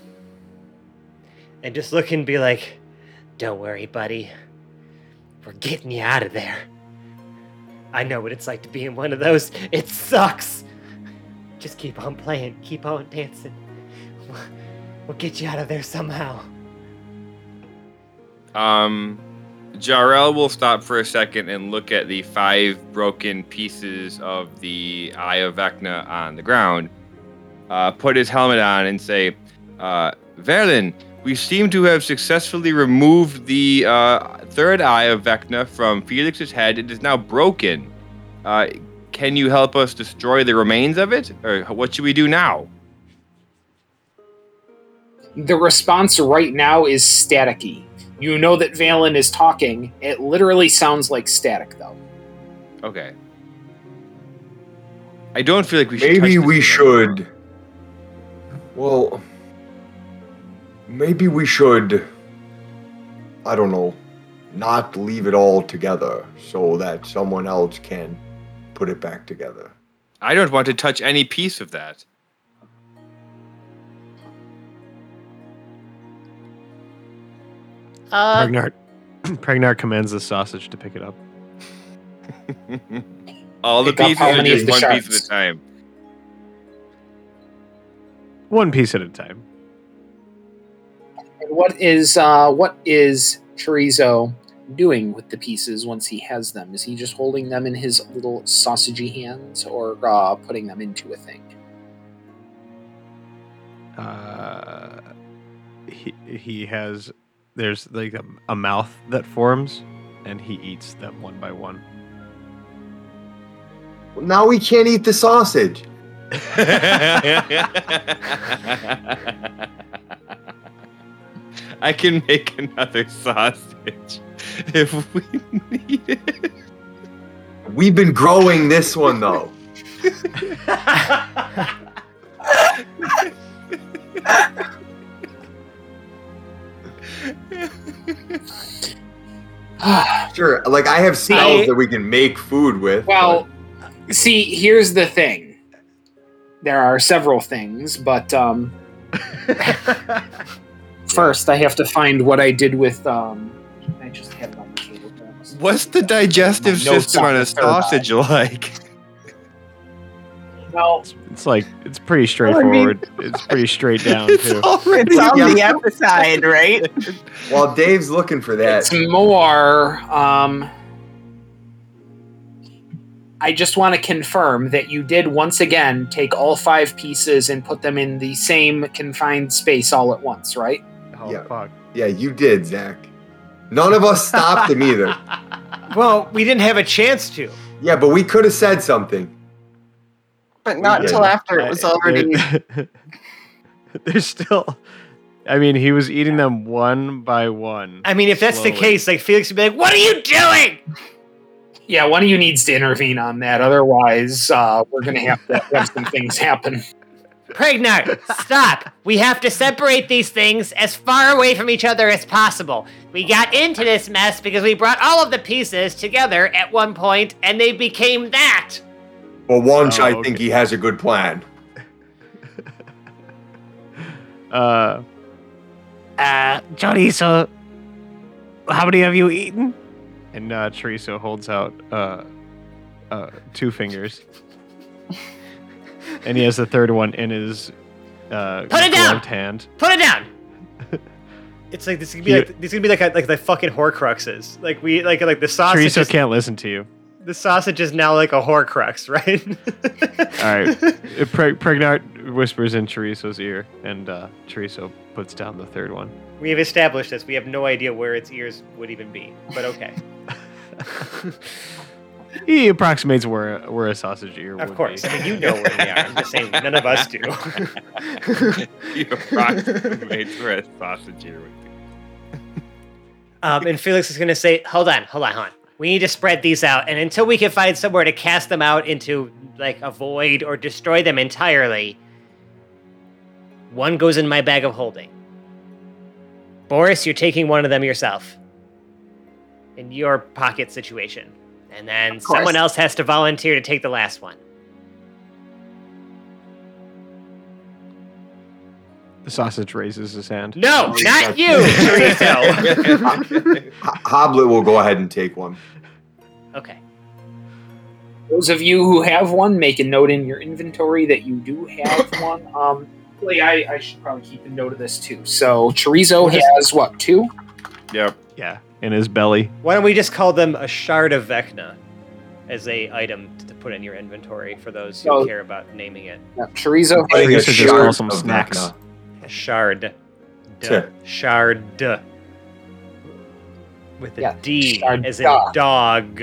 and just look and be like, "Don't worry, buddy. We're getting you out of there." I know what it's like to be in one of those. It sucks. Just keep on playing, keep on dancing. We'll get you out of there somehow. Um, Jarrell will stop for a second and look at the five broken pieces of the Eye of Vecna on the ground. Uh, put his helmet on and say, uh, "Verlin, we seem to have successfully removed the uh, third Eye of Vecna from Felix's head. It is now broken. Uh, can you help us destroy the remains of it, or what should we do now?" The response right now is staticky. You know that Valen is talking. It literally sounds like static, though. Okay. I don't feel like we should. Maybe touch we again. should. Well, maybe we should. I don't know. Not leave it all together so that someone else can put it back together. I don't want to touch any piece of that. Uh, Pregnart, [clears throat] Pregnart commands the sausage to pick it up. [laughs] All the Pick up pieces how are many of just the one piece shards? at a time. One piece at a time. And what is uh, what is Chorizo doing with the pieces once he has them? Is he just holding them in his little sausagey hands, or uh, putting them into a thing? Uh, he he has there's like a, a mouth that forms, and he eats them one by one. Now we can't eat the sausage. [laughs] I can make another sausage if we need it. We've been growing this one though. [laughs] [sighs] Sure, like I have spells I- that we can make food with. Well, see, here's the thing. There are several things, but um, [laughs] [laughs] first I have to find what I did with. Um, I just had it on the table. but I must- What's the digestive system on on a sausage [laughs] like? Well, It's like it's pretty straightforward. it's pretty straight [laughs] down It's too. already It's on Yeah. the episode, right? [laughs] while Dave's looking for that, it's more. Um, I just want to confirm that you did once again take all five pieces and put them in the same confined space all at once, right? Oh Yeah. fuck! yeah, you did, Zach. None of us stopped him either. [laughs] well, we didn't have a chance to. Yeah, but we could have said something. But not Yeah. until after it was already. [laughs] There's still. I mean, he was eating them one by one. I mean, if that's the case, like Felix would be like, "What are you doing?" Yeah, one of you needs to intervene on that. Otherwise, uh, we're going to have to have some things happen. Pregnart, stop. We have to separate these things as far away from each other as possible. We got into this mess because we brought all of the pieces together at one point and they became that. For once, Oh, I okay. think he has a good plan. [laughs] Uh, Uh, chorizo. How many have you eaten? and uh, Chorizo holds out uh, uh, two fingers, and he has the third one in his uh, Put it down! hand. Put it down. [laughs] It's like this is gonna be Here- like this is gonna be like a, like the fucking Horcruxes. Like we like like the sausage. Chorizo Is, can't listen to you. The sausage is now like a Horcrux, [laughs] right? All right. Uh, Pre- Pregnart whispers in Chorizo's ear, and uh, Chorizo puts down the third one. we have established this. We have no idea where its ears would even be, but okay. [laughs] He approximates where where a sausage ear would be. of course, be. I mean you know where they are. I'm just saying none of us do. [laughs] you approximate where a sausage ear would be. Um, and Felix is gonna say, Hold on, hold on, hold on. We need to spread these out, and until we can find somewhere to cast them out into like a void or destroy them entirely, one goes in my bag of holding. Boris, you're taking one of them yourself. in your pocket situation. And then someone else has to volunteer to take the last one. The sausage raises his hand. No, not you, Chorizo. H- Hoblet will go ahead and take one. Okay. Those of you who have one, make a note in your inventory that you do have [laughs] one. Um, really, I, I should probably keep a note of this too. So Chorizo has what two? Yep. Yeah, in his belly. Why don't we just call them a shard of Vecna as a item to put in your inventory for those who So- care about naming it? Yeah, Chorizo I think we should just shard call some of snacks. Vecna. A shard. Sure. Shard. With a Yeah, D shard- as in dog.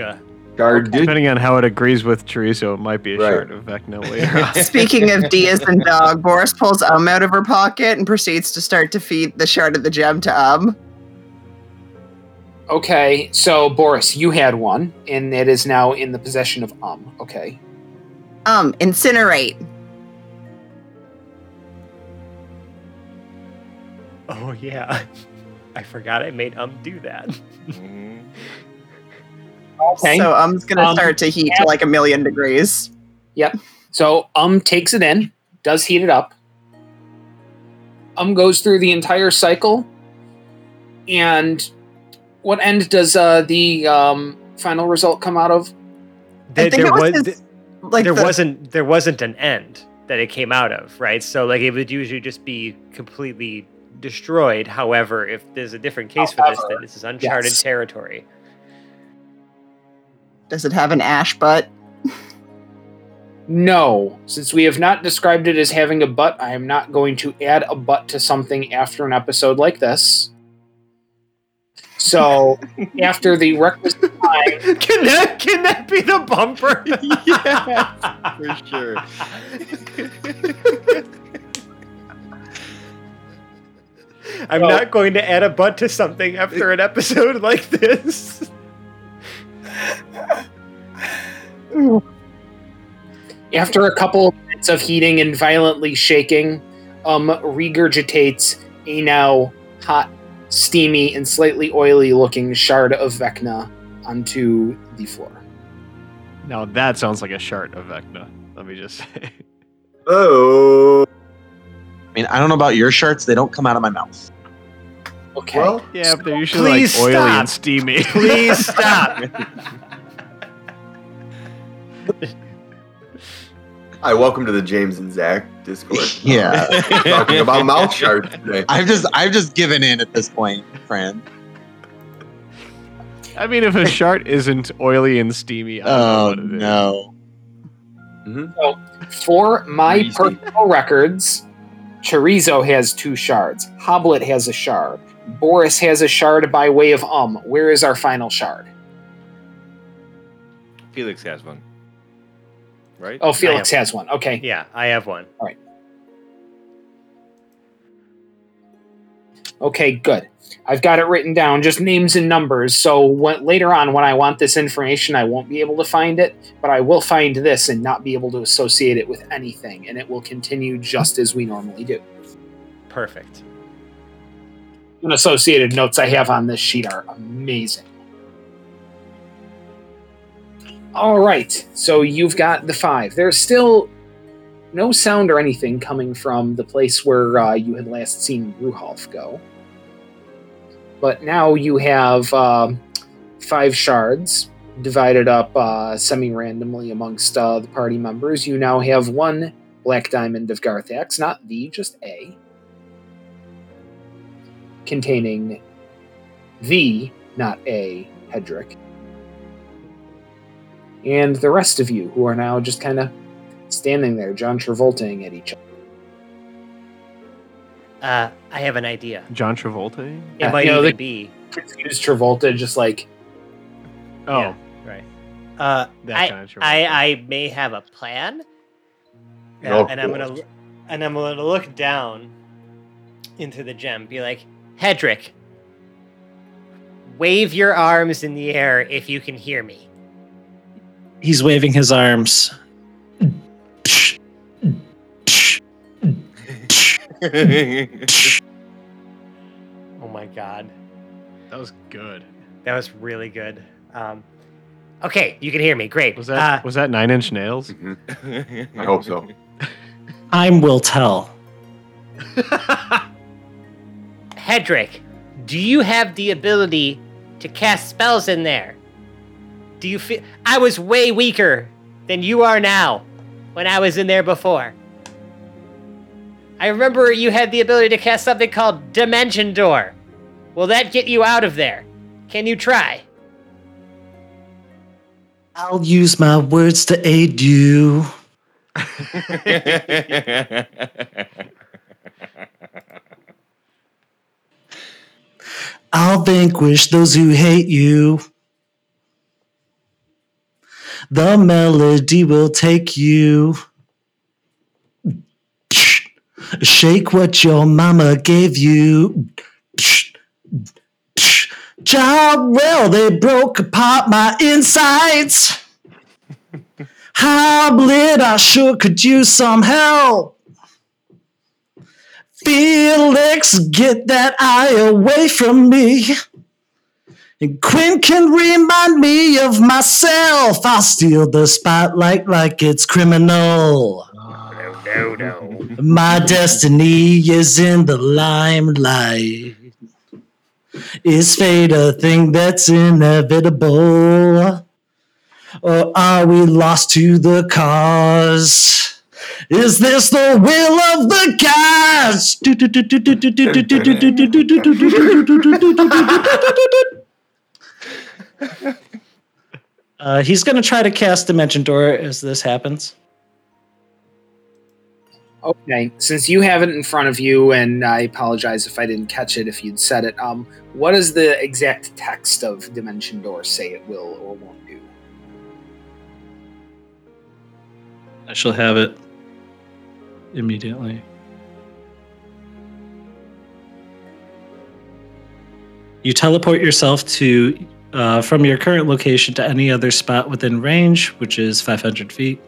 Shard. Depending on how it agrees with chorizo, it might be a Right. shard of Vecna later. [laughs] [laughs] Speaking of Diaz and dog, Boris pulls Um out of her pocket and proceeds to start to feed the shard of the gem to Um. Okay, so Boris, you had one, and it is now in the possession of Um. Okay. Um, incinerate. Oh yeah. [laughs] I forgot I made um do that. Mhm. [laughs] Okay. So Um's gonna Um, start to heat to like a million degrees. Yep. So Um takes it in, does heat it up. Um goes through the entire cycle. And what end does uh, the um, final result come out of? There, I think there it was was his- like there the- wasn't there wasn't an end that it came out of, right? So like it would usually just be completely destroyed. However, if there's a different case for this, then this is uncharted yes. territory. Does it have an ash butt? No, since we have not described it as having a butt, I am not going to add a butt to something after an episode like this. So, [laughs] after the requisite time, [laughs] can that can that be the bumper? [laughs] yeah, for sure. I'm Well- not going to add a butt to something after an episode [laughs] like this. after a couple of minutes of heating and violently shaking, um, regurgitates a now hot, steamy, and slightly oily looking shard of Vecna onto the floor. Now that sounds like a shard of Vecna. Let me just say. Oh. I mean, I don't know about your shirts; they don't come out of my mouth. Okay. Well, Yeah, but they're usually like oily stop. and steamy. Please [laughs] stop. hi, welcome to the James and Zach Discord. [laughs] Yeah. Uh, talking about mouth shards today. I've just, I've just given in at this point, friend. I mean, if a shard isn't oily and steamy, I don't know Oh what it is. no! For my Easy. personal records, Chorizo has two shards. Hoblet has a shard. Boris has a shard by way of um. Where is our final shard? Felix has one. Right? Oh, Felix has one. Okay. yeah, I have one. All right. Okay, good. I've got it written down, just names and numbers. So when, later on, when I want this information, I won't be able to find it, but I will find this and not be able to associate it with anything, and it will continue just as we normally do. Perfect. And associated notes I have on this sheet are amazing. All right, so you've got the five. There's still no sound or anything coming from the place where uh, you had last seen Bruhoff go. But now you have um five shards divided up uh, semi randomly amongst uh, the party members. You now have one Black Diamond of Garthax, not the, just A containing the, not a, Hedrick. And the rest of you who are now just kind of standing there, John Travolting at each other. Uh, I have an idea. John Travolta? It Yeah, might you know, even be Confused Travolta, just like, Oh, Yeah. right. Uh, that I, kind of Travolta. I I may have a plan. Oh, and I'm gonna and I'm gonna look down into the gem, be like, Hedrick, wave your arms in the air if you can hear me. He's waving his arms. Oh my god. that was good. That was really good. Um, okay, you can hear me. Great. Was that Uh, was that Nine Inch Nails? I hope so. I'm will tell. [laughs] Hedrick, do you have the ability to cast spells in there? Do you feel I was way weaker than you are now when I was in there before? I remember you had the ability to cast something called Dimension Door. Will that get you out of there? Can you try? I'll use my words to aid you. [laughs] I'll vanquish those who hate you. The melody will take you. Shake what your mama gave you. Job well, they broke apart my insides. [laughs] Hoblet, I sure could use some help. Felix, get that eye away from me. And Quinn can remind me of myself. I'll steal the spotlight like it's criminal. No, no. My destiny is in the limelight. Is fate a thing that's inevitable? Or are we lost to the cause? Is this the will of the gods? Uh, he's going to try to cast Dimension Door as this happens. Okay, since you have it in front of you, and I apologize if I didn't catch it if you'd said it. Um, what does the exact text of Dimension Door say it will or won't do? I shall have it immediately. You teleport yourself to uh, from your current location to any other spot within range, which is 500 feet.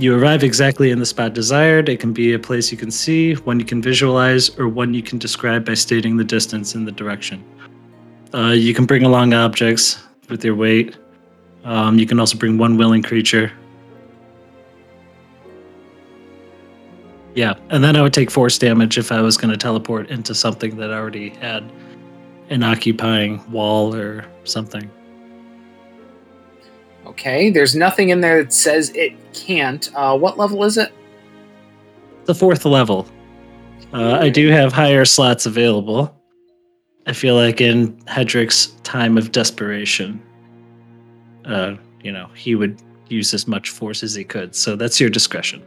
You arrive exactly in the spot desired. It can be a place you can see, one you can visualize, or one you can describe by stating the distance and the direction. Uh, you can bring along objects with your weight. Um, you can also bring one willing creature. Yeah, and then I would take force damage if I was going to teleport into something that already had an occupying wall or something. Okay, there's nothing in there that says it can't. Uh, what level is it? The fourth level. Uh, I do have higher slots available. I feel like in Hedrick's time of desperation, uh, you know, he would use as much force as he could. So that's your discretion.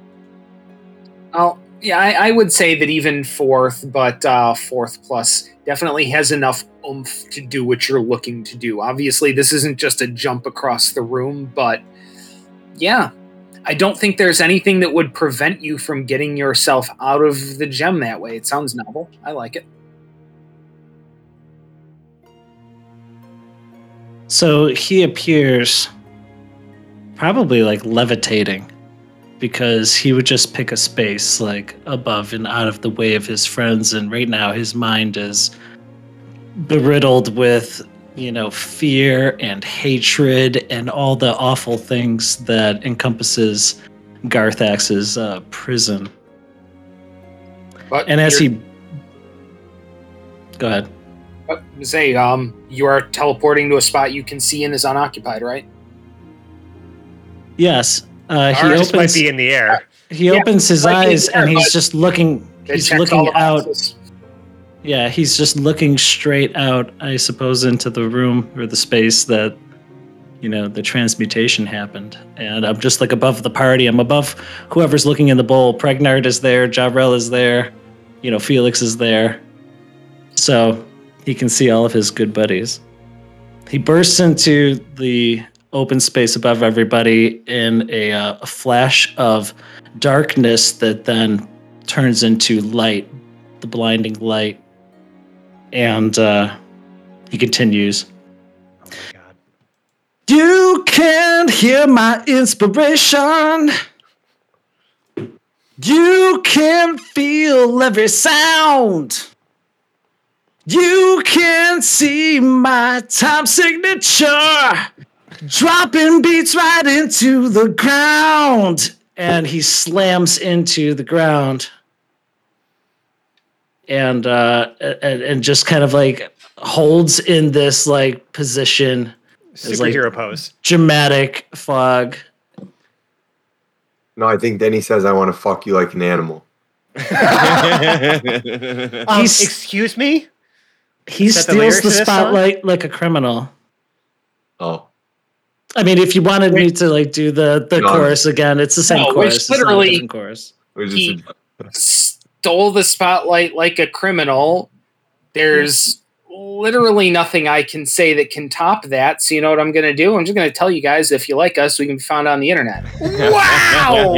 Oh, yeah, I, I would say that even fourth, but uh, fourth plus definitely has enough oomph to do what you're looking to do. Obviously, this isn't just a jump across the room, but yeah, I don't think there's anything that would prevent you from getting yourself out of the gem that way. It sounds novel. I like it. So he appears probably like levitating because he would just pick a space like above and out of the way of his friends. And right now his mind is beriddled with, you know, fear and hatred and all the awful things that encompasses Garthax's uh, prison. But And as he. Go ahead. but say, um, you are teleporting to a spot you can see and is unoccupied, right? Yes. Uh, he Ours just might opens. be in the air. He Yeah, opens his might eyes there, and he's just looking. He's looking out. boxes. Yeah, he's just looking straight out, I suppose, into the room or the space that, you know, the transmutation happened. And I'm just like above the party. I'm above whoever's looking in the bowl. Pregnart is there. Jarrell is there. You know, Felix is there. So he can see all of his good buddies. He bursts into the open space above everybody in a, uh, flash of darkness that then turns into light, the blinding light. And uh, he continues. God. You can't hear my inspiration. You can't feel every sound. You can't see my time signature dropping beats right into the ground. And he slams into the ground. And uh and, and just kind of like holds in this like position as like Superhero pose. dramatic fog. No, I think then he says, "I want to fuck you like an animal." [laughs] Um, He's- excuse me? He Is that the steals the to this song? spotlight like a criminal. Oh, I mean, if you wanted me to like do the the No. chorus again, it's the same No, chorus. it's not a literally- different chorus. it just He- Stole the spotlight like a criminal. There's literally nothing I can say that can top that. So you know what I'm going to do? I'm just going to tell you guys if you like us, we can be found on the internet. Wow!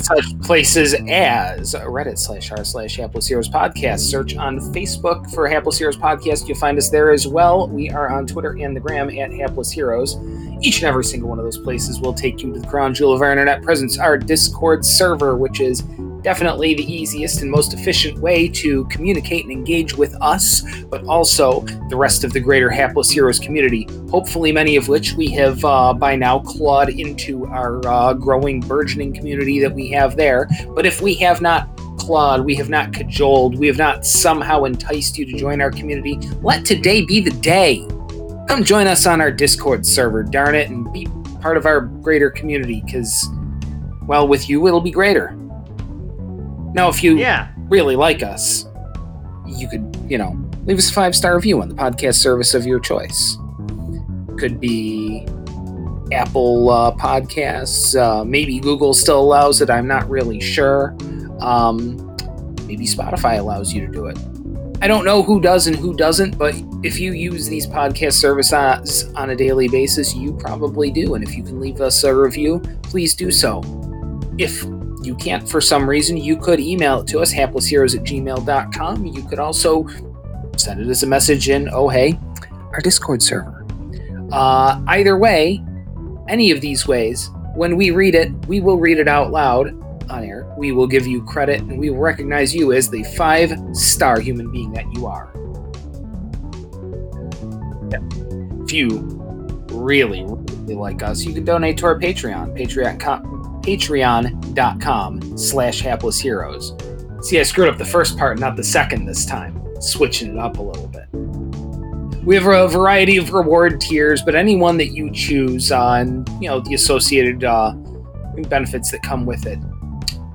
such places as Reddit slash r slash Hapless Heroes Podcast. Search on Facebook for Hapless Heroes Podcast. You'll find us there as well. We are on Twitter and the gram at Hapless Heroes. Each and every single one of those places will take you to the crown jewel of our internet presence, our Discord server, which is definitely the easiest and most efficient way to communicate and engage with us, but also the rest of the greater Hapless Heroes community. Hopefully, many of which we have uh, by now clawed into our uh, growing, burgeoning community that we have there. But if we have not clawed, we have not cajoled, we have not somehow enticed you to join our community, let today be the day. Come join us on our Discord server, darn it, and be part of our greater community, because, well, with you, it'll be greater. Now, if you Yeah. really like us, you could, you know, leave us a five star review on the podcast service of your choice. Could be Apple uh, Podcasts, uh, maybe Google still allows it. I'm not really sure. Um, maybe Spotify allows you to do it. I don't know who does and who doesn't, but if you use these podcast services on a daily basis, you probably do. And if you can leave us a review, please do so. If you can't for some reason, you could email it to us, haplessheroes at gmail.com. You could also send it as a message in, oh, hey, our Discord server. Uh, either way, any of these ways, when we read it, we will read it out loud on air. We will give you credit and we will recognize you as the five star human being that you are. If you really, really like us, you can donate to our Patreon, Patreon, patreon.com slash hapless heroes. See, I screwed up the first part, not the second this time, switching it up a little bit. We have a variety of reward tiers, but any one that you choose and you know the associated uh, benefits that come with it,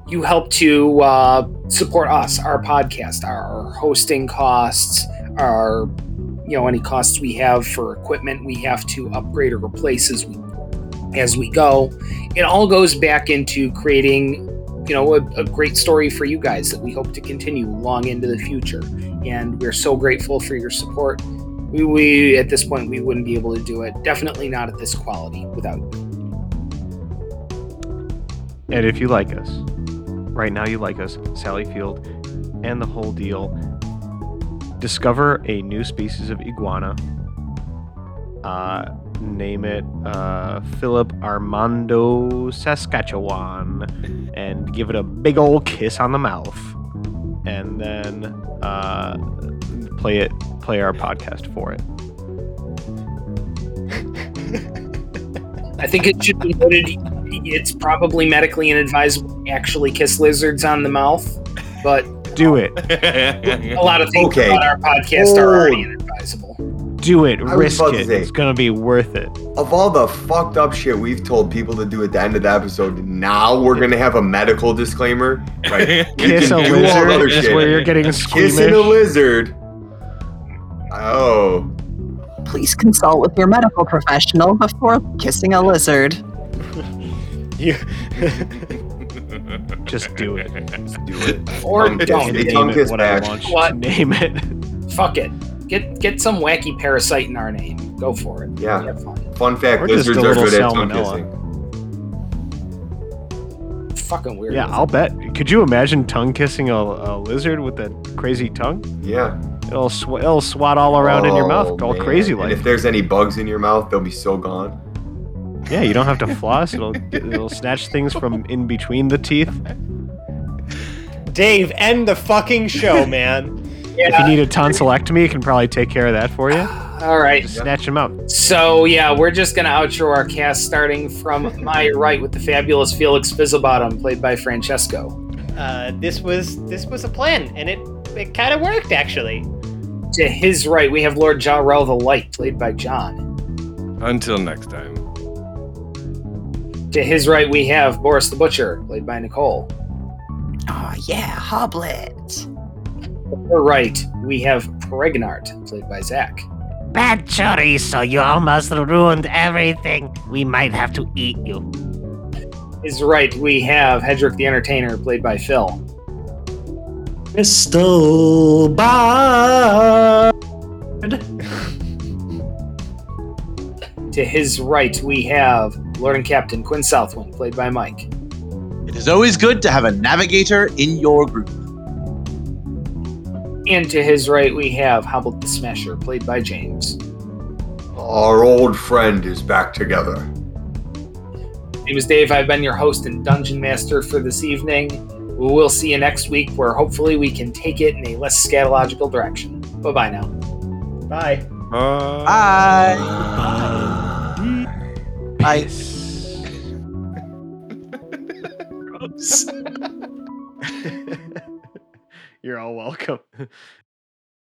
you help to uh, support us, our podcast, our hosting costs, our you know any costs we have for equipment we have to upgrade or replace as we as we go. It all goes back into creating you know a, a great story for you guys that we hope to continue long into the future. And we're so grateful for your support. We, we at this point we wouldn't be able to do it. Definitely not at this quality without you. And if you like us, right now you like us, Sally Field, and the whole deal, discover a new species of iguana. Uh, name it uh, Philip Armando Saskatchewan, and give it a big old kiss on the mouth, and then uh, play it, play our podcast for it. [laughs] I think it should be noted it's probably medically inadvisable to actually kiss lizards on the mouth, but Do it, a lot of things Okay. about our podcast are already Oh. inadvisable. Do it, I risk it. say- It's gonna be worth it. Of all the fucked up shit we've told people to do at the end of the episode, now we're gonna have a medical disclaimer. [laughs] Like, you Kiss a can do all the lizard other is shit. where you're getting Kissing a lizard. Oh, Please consult with your medical professional before kissing a lizard. [laughs] You, [laughs] Just do it. do it. Or don't. Name it kiss what I want What? name it. Fuck it. Get get some wacky parasite in our name. Go for it. Yeah. Have fun. Fun fact: Or lizards are good at tongue kissing. Fucking weird. Yeah, I'll bet. Could you imagine tongue kissing a, a lizard with that crazy tongue? Yeah. It'll sw- it'll swat all around in your mouth, Oh, all man. crazy And like. if there's any bugs in your mouth, they'll be so gone. Yeah, you don't have to [laughs] floss. It'll it'll snatch things from in between the teeth. Dave, end the fucking show, man. [laughs] If you need a tonsillectomy, he can probably take care of that for you. [sighs] All right. Just snatch him up. So yeah, we're just gonna outro our cast starting from my right with the fabulous Felix Fizzlebottom, played by Francesco. Uh, this was this was a plan, and it it kind of worked actually. To his right, we have Lord Jarrell the Light, played by John. Until next time. To his right, we have Boris the Butcher, played by Nicole. Oh yeah, Hoblet. To her right, we have Pregnart, played by Zach. Bad chorizo, you almost ruined everything. We might have to eat you. His right, we have Hedrick the Entertainer, played by Phil. Crystal Bard. To his right, we have Lord and Captain Quinn Southwind, played by Mike. It is always good to have a navigator in your group. And to his right, we have Hobbled the Smasher, played by James. Our old friend is back together. My name is Dave. I've been your host and dungeon master for this evening. We will see you next week, where hopefully we can take it in a less scatological direction. Bye bye now. Bye. Uh, Bye. Bye. [laughs] [laughs] You're all welcome. [laughs]